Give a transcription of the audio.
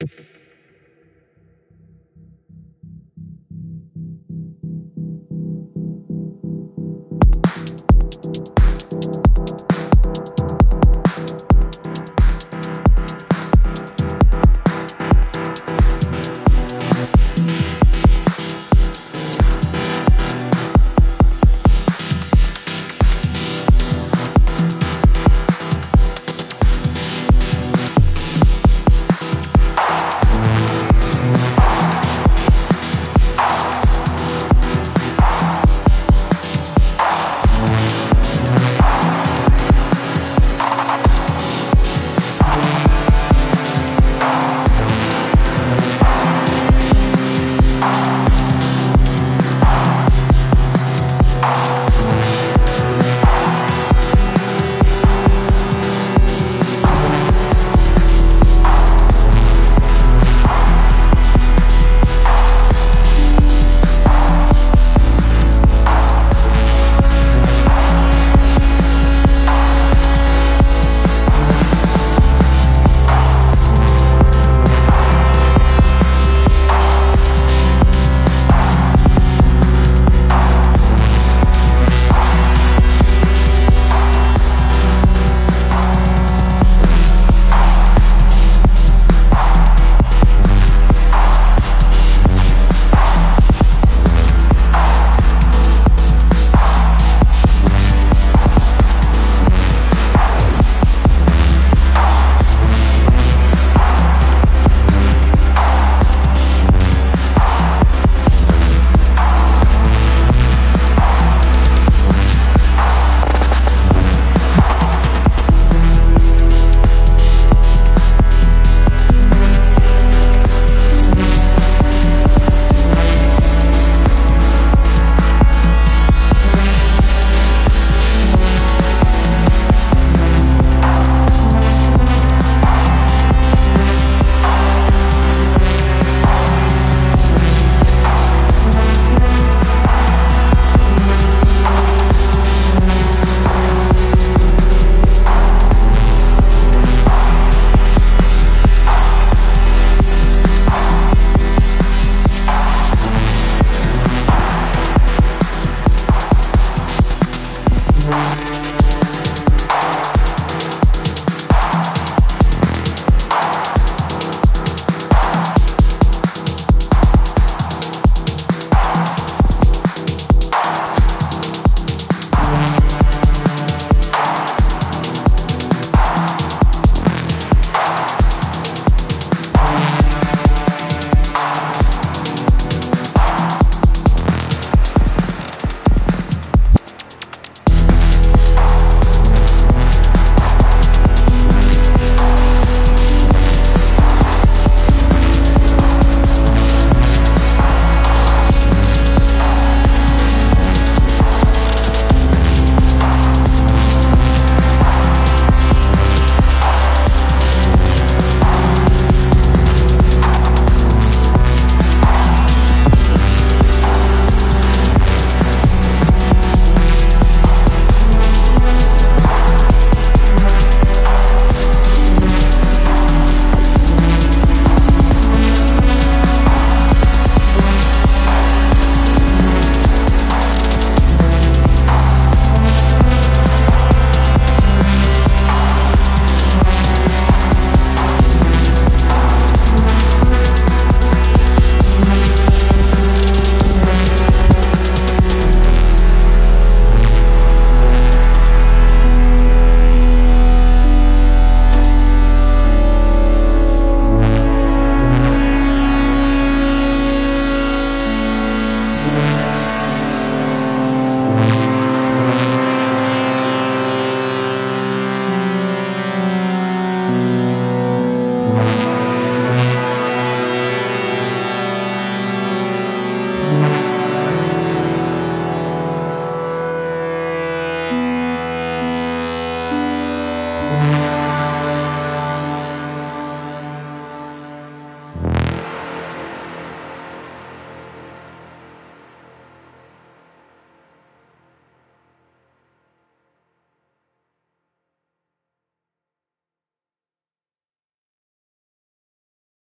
you